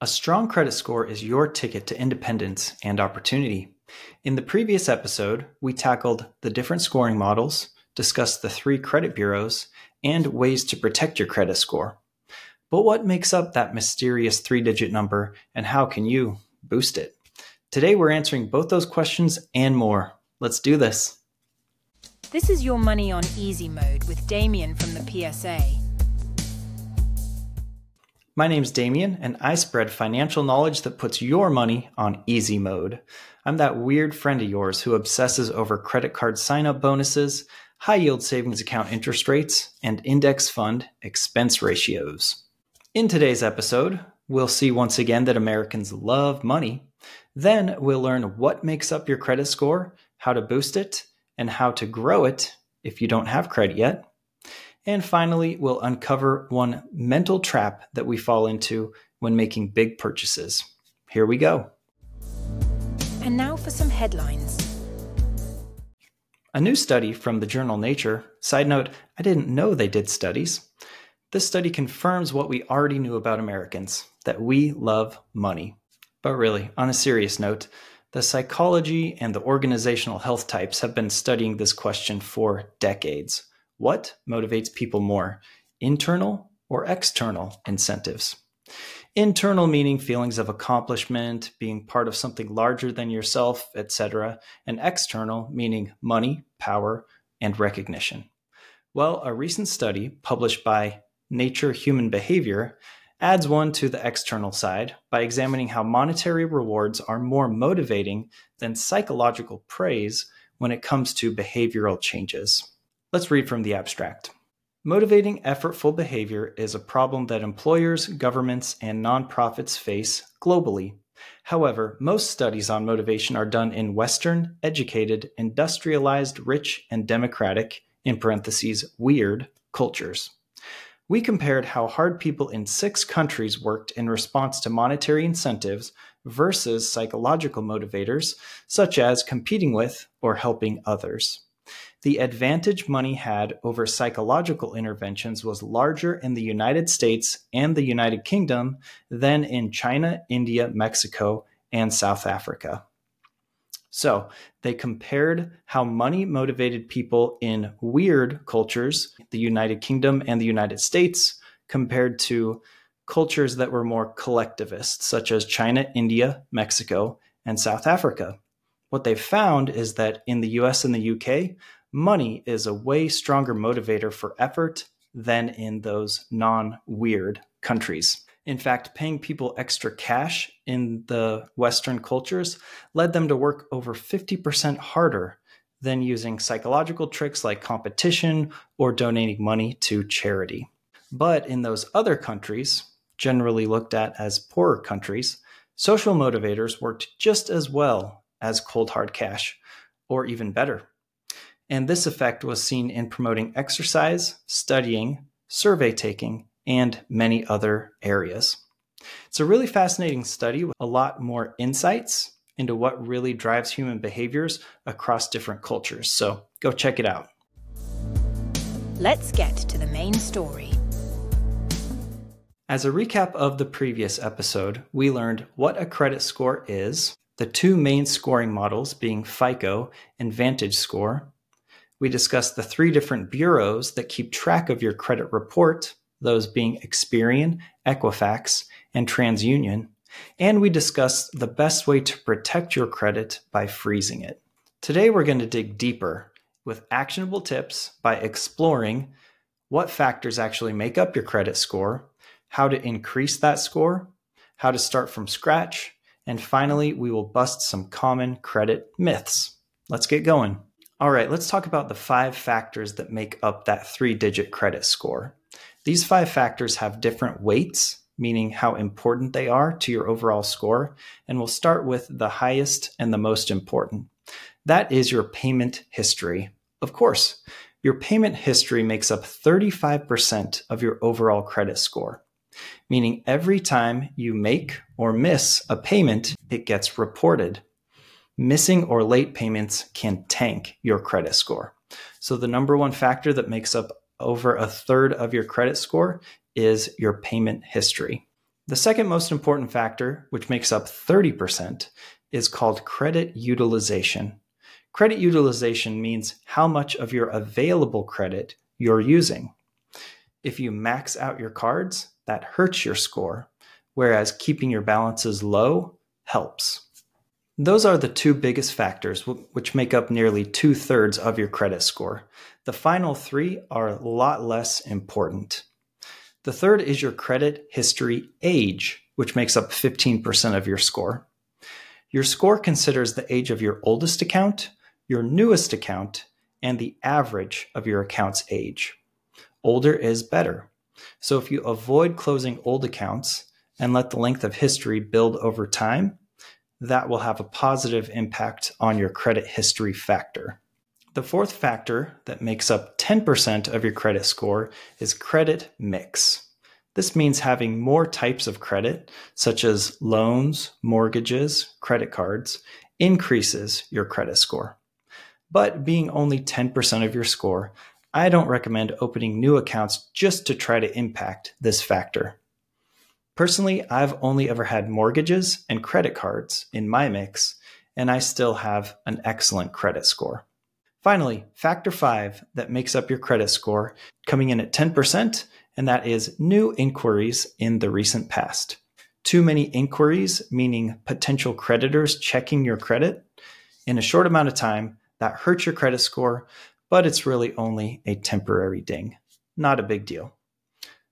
A strong credit score is your ticket to independence and opportunity. In the previous episode, we tackled the different scoring models, discussed the three credit bureaus, and ways to protect your credit score. But what makes up that mysterious three digit number, and how can you boost it? Today, we're answering both those questions and more. Let's do this. This is your money on easy mode with Damien from the PSA. My name's Damien, and I spread financial knowledge that puts your money on easy mode. I'm that weird friend of yours who obsesses over credit card sign up bonuses, high yield savings account interest rates, and index fund expense ratios. In today's episode, we'll see once again that Americans love money. Then we'll learn what makes up your credit score, how to boost it, and how to grow it if you don't have credit yet. And finally, we'll uncover one mental trap that we fall into when making big purchases. Here we go. And now for some headlines. A new study from the journal Nature, side note, I didn't know they did studies. This study confirms what we already knew about Americans that we love money. But really, on a serious note, the psychology and the organizational health types have been studying this question for decades. What motivates people more, internal or external incentives? Internal meaning feelings of accomplishment, being part of something larger than yourself, etc., and external meaning money, power, and recognition. Well, a recent study published by Nature Human Behavior adds one to the external side by examining how monetary rewards are more motivating than psychological praise when it comes to behavioral changes. Let's read from the abstract. Motivating effortful behavior is a problem that employers, governments, and nonprofits face globally. However, most studies on motivation are done in Western, educated, industrialized, rich, and democratic, in parentheses, weird, cultures. We compared how hard people in six countries worked in response to monetary incentives versus psychological motivators, such as competing with or helping others. The advantage money had over psychological interventions was larger in the United States and the United Kingdom than in China, India, Mexico, and South Africa. So they compared how money motivated people in weird cultures, the United Kingdom and the United States, compared to cultures that were more collectivist, such as China, India, Mexico, and South Africa. What they found is that in the US and the UK, money is a way stronger motivator for effort than in those non weird countries. In fact, paying people extra cash in the Western cultures led them to work over 50% harder than using psychological tricks like competition or donating money to charity. But in those other countries, generally looked at as poorer countries, social motivators worked just as well as cold hard cash, or even better and this effect was seen in promoting exercise, studying, survey taking, and many other areas. It's a really fascinating study with a lot more insights into what really drives human behaviors across different cultures. So go check it out. Let's get to the main story. As a recap of the previous episode, we learned what a credit score is, the two main scoring models being FICO and Vantage Score, we discussed the three different bureaus that keep track of your credit report, those being Experian, Equifax, and TransUnion. And we discussed the best way to protect your credit by freezing it. Today, we're going to dig deeper with actionable tips by exploring what factors actually make up your credit score, how to increase that score, how to start from scratch, and finally, we will bust some common credit myths. Let's get going. All right, let's talk about the five factors that make up that three digit credit score. These five factors have different weights, meaning how important they are to your overall score. And we'll start with the highest and the most important. That is your payment history. Of course, your payment history makes up 35% of your overall credit score, meaning every time you make or miss a payment, it gets reported missing or late payments can tank your credit score. So, the number one factor that makes up over a third of your credit score is your payment history. The second most important factor, which makes up 30%, is called credit utilization. Credit utilization means how much of your available credit you're using. If you max out your cards, that hurts your score, whereas keeping your balances low helps. Those are the two biggest factors, which make up nearly two thirds of your credit score. The final three are a lot less important. The third is your credit history age, which makes up 15% of your score. Your score considers the age of your oldest account, your newest account, and the average of your account's age. Older is better. So if you avoid closing old accounts and let the length of history build over time, that will have a positive impact on your credit history factor. The fourth factor that makes up 10% of your credit score is credit mix. This means having more types of credit, such as loans, mortgages, credit cards, increases your credit score. But being only 10% of your score, I don't recommend opening new accounts just to try to impact this factor. Personally, I've only ever had mortgages and credit cards in my mix, and I still have an excellent credit score. Finally, factor five that makes up your credit score coming in at 10%, and that is new inquiries in the recent past. Too many inquiries, meaning potential creditors checking your credit in a short amount of time, that hurts your credit score, but it's really only a temporary ding. Not a big deal.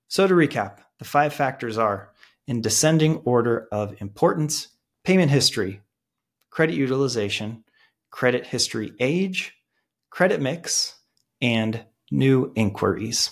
So to recap, the five factors are in descending order of importance payment history, credit utilization, credit history age, credit mix, and new inquiries.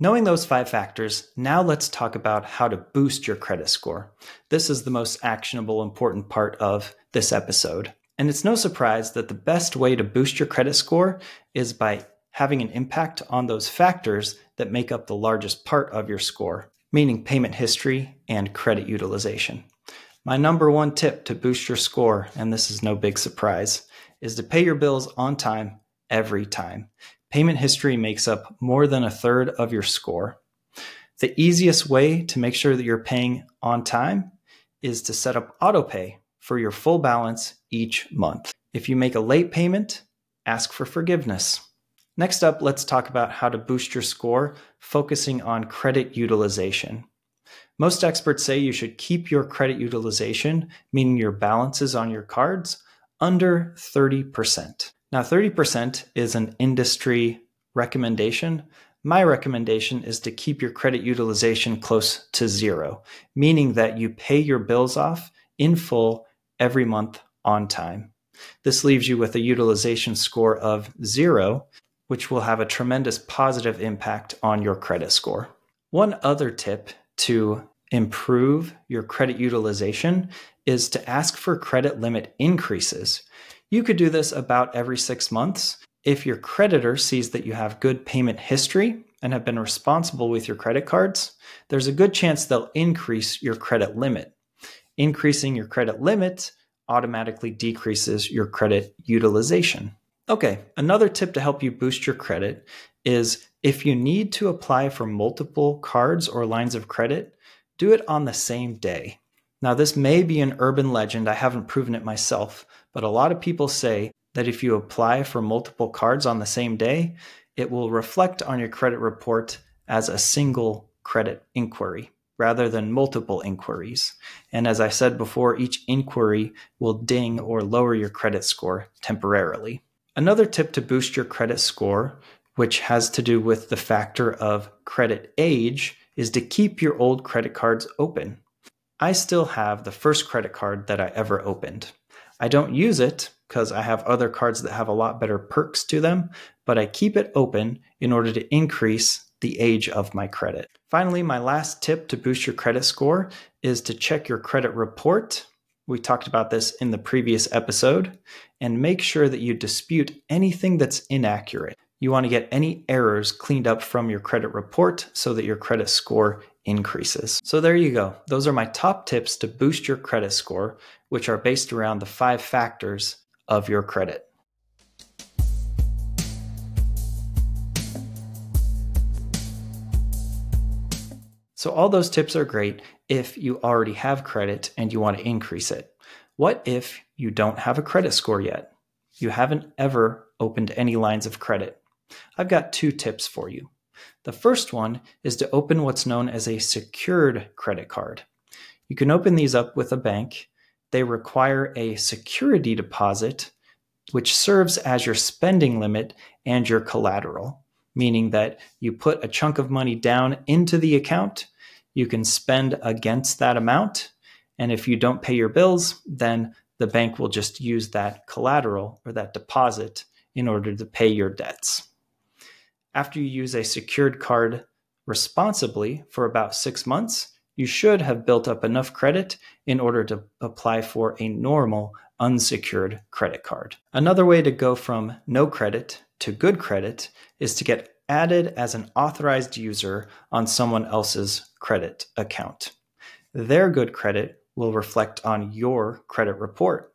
Knowing those five factors, now let's talk about how to boost your credit score. This is the most actionable, important part of this episode. And it's no surprise that the best way to boost your credit score is by having an impact on those factors that make up the largest part of your score, meaning payment history and credit utilization. My number one tip to boost your score, and this is no big surprise, is to pay your bills on time every time. Payment history makes up more than a third of your score. The easiest way to make sure that you're paying on time is to set up autopay for your full balance each month. If you make a late payment, ask for forgiveness. Next up, let's talk about how to boost your score, focusing on credit utilization. Most experts say you should keep your credit utilization, meaning your balances on your cards, under 30%. Now, 30% is an industry recommendation. My recommendation is to keep your credit utilization close to zero, meaning that you pay your bills off in full every month on time. This leaves you with a utilization score of zero, which will have a tremendous positive impact on your credit score. One other tip to improve your credit utilization is to ask for credit limit increases. You could do this about every six months. If your creditor sees that you have good payment history and have been responsible with your credit cards, there's a good chance they'll increase your credit limit. Increasing your credit limit automatically decreases your credit utilization. Okay, another tip to help you boost your credit is if you need to apply for multiple cards or lines of credit, do it on the same day. Now, this may be an urban legend, I haven't proven it myself, but a lot of people say that if you apply for multiple cards on the same day, it will reflect on your credit report as a single credit inquiry rather than multiple inquiries. And as I said before, each inquiry will ding or lower your credit score temporarily. Another tip to boost your credit score, which has to do with the factor of credit age, is to keep your old credit cards open. I still have the first credit card that I ever opened. I don't use it because I have other cards that have a lot better perks to them, but I keep it open in order to increase the age of my credit. Finally, my last tip to boost your credit score is to check your credit report. We talked about this in the previous episode, and make sure that you dispute anything that's inaccurate. You want to get any errors cleaned up from your credit report so that your credit score increases. So, there you go. Those are my top tips to boost your credit score, which are based around the five factors of your credit. So, all those tips are great if you already have credit and you want to increase it. What if you don't have a credit score yet? You haven't ever opened any lines of credit. I've got two tips for you. The first one is to open what's known as a secured credit card. You can open these up with a bank. They require a security deposit, which serves as your spending limit and your collateral meaning that you put a chunk of money down into the account. You can spend against that amount. And if you don't pay your bills, then the bank will just use that collateral or that deposit in order to pay your debts. After you use a secured card responsibly for about six months, you should have built up enough credit in order to apply for a normal unsecured credit card. Another way to go from no credit to good credit is to get added as an authorized user on someone else's credit account. Their good credit will reflect on your credit report.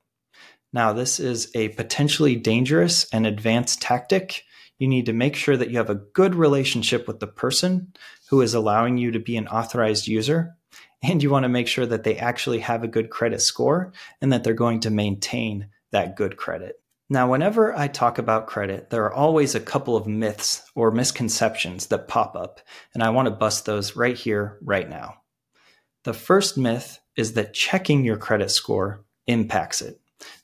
Now, this is a potentially dangerous and advanced tactic. You need to make sure that you have a good relationship with the person who is allowing you to be an authorized user. And you want to make sure that they actually have a good credit score and that they're going to maintain that good credit. Now, whenever I talk about credit, there are always a couple of myths or misconceptions that pop up, and I want to bust those right here, right now. The first myth is that checking your credit score impacts it.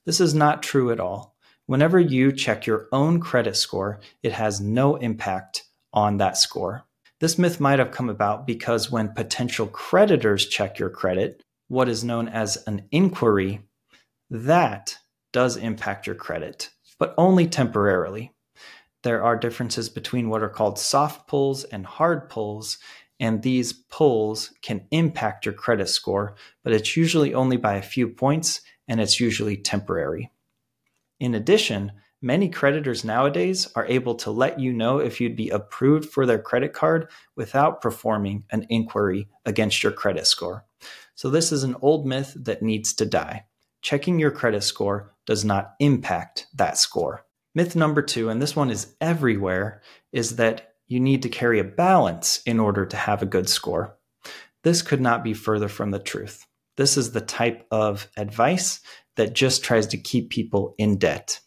This is not true at all. Whenever you check your own credit score, it has no impact on that score. This myth might have come about because when potential creditors check your credit, what is known as an inquiry, that does impact your credit, but only temporarily. There are differences between what are called soft pulls and hard pulls, and these pulls can impact your credit score, but it's usually only by a few points and it's usually temporary. In addition, many creditors nowadays are able to let you know if you'd be approved for their credit card without performing an inquiry against your credit score. So, this is an old myth that needs to die checking your credit score does not impact that score. Myth number two, and this one is everywhere, is that you need to carry a balance in order to have a good score. This could not be further from the truth. This is the type of advice that just tries to keep people in debt.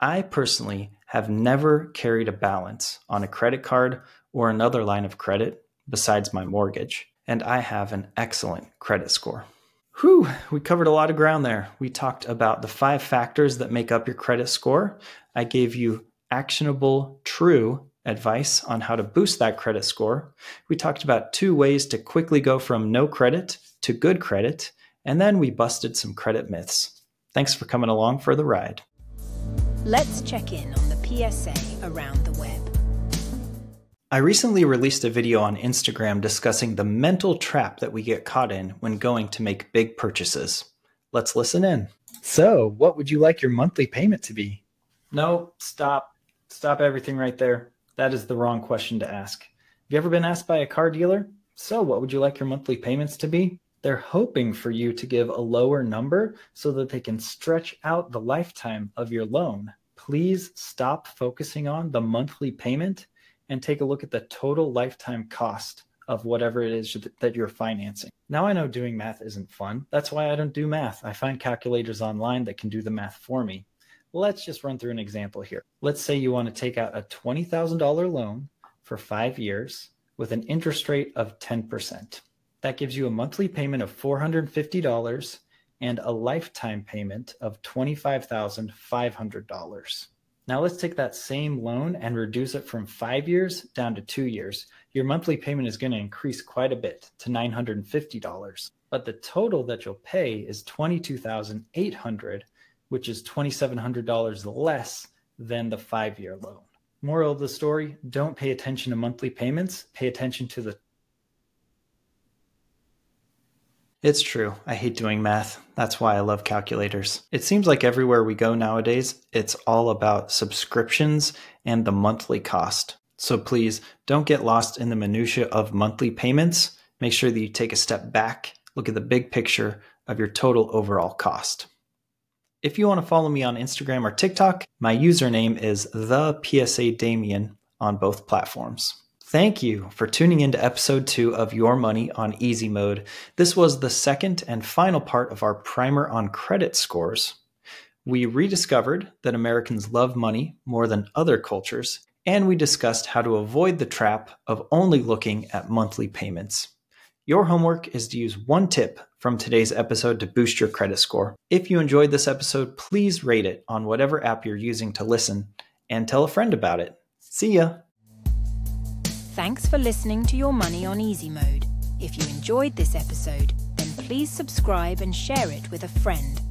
I personally have never carried a balance on a credit card or another line of credit besides my mortgage, and I have an excellent credit score. Whew, we covered a lot of ground there. We talked about the five factors that make up your credit score. I gave you actionable, true advice on how to boost that credit score. We talked about two ways to quickly go from no credit to good credit. And then we busted some credit myths. Thanks for coming along for the ride. Let's check in on the PSA around the web. I recently released a video on Instagram discussing the mental trap that we get caught in when going to make big purchases. Let's listen in. So, what would you like your monthly payment to be? No, stop. Stop everything right there. That is the wrong question to ask. Have you ever been asked by a car dealer? So, what would you like your monthly payments to be? They're hoping for you to give a lower number so that they can stretch out the lifetime of your loan. Please stop focusing on the monthly payment and take a look at the total lifetime cost of whatever it is that you're financing. Now I know doing math isn't fun. That's why I don't do math. I find calculators online that can do the math for me. Let's just run through an example here. Let's say you want to take out a $20,000 loan for five years with an interest rate of 10%. That gives you a monthly payment of $450 and a lifetime payment of $25,500. Now let's take that same loan and reduce it from five years down to two years. Your monthly payment is going to increase quite a bit to $950, but the total that you'll pay is 22,800, which is $2,700 less than the five year loan. Moral of the story don't pay attention to monthly payments, pay attention to the It's true. I hate doing math. That's why I love calculators. It seems like everywhere we go nowadays, it's all about subscriptions and the monthly cost. So please don't get lost in the minutia of monthly payments. Make sure that you take a step back, look at the big picture of your total overall cost. If you want to follow me on Instagram or TikTok, my username is the PSA Damien on both platforms. Thank you for tuning into episode two of Your Money on Easy Mode. This was the second and final part of our primer on credit scores. We rediscovered that Americans love money more than other cultures, and we discussed how to avoid the trap of only looking at monthly payments. Your homework is to use one tip from today's episode to boost your credit score. If you enjoyed this episode, please rate it on whatever app you're using to listen and tell a friend about it. See ya! Thanks for listening to Your Money on Easy Mode. If you enjoyed this episode, then please subscribe and share it with a friend.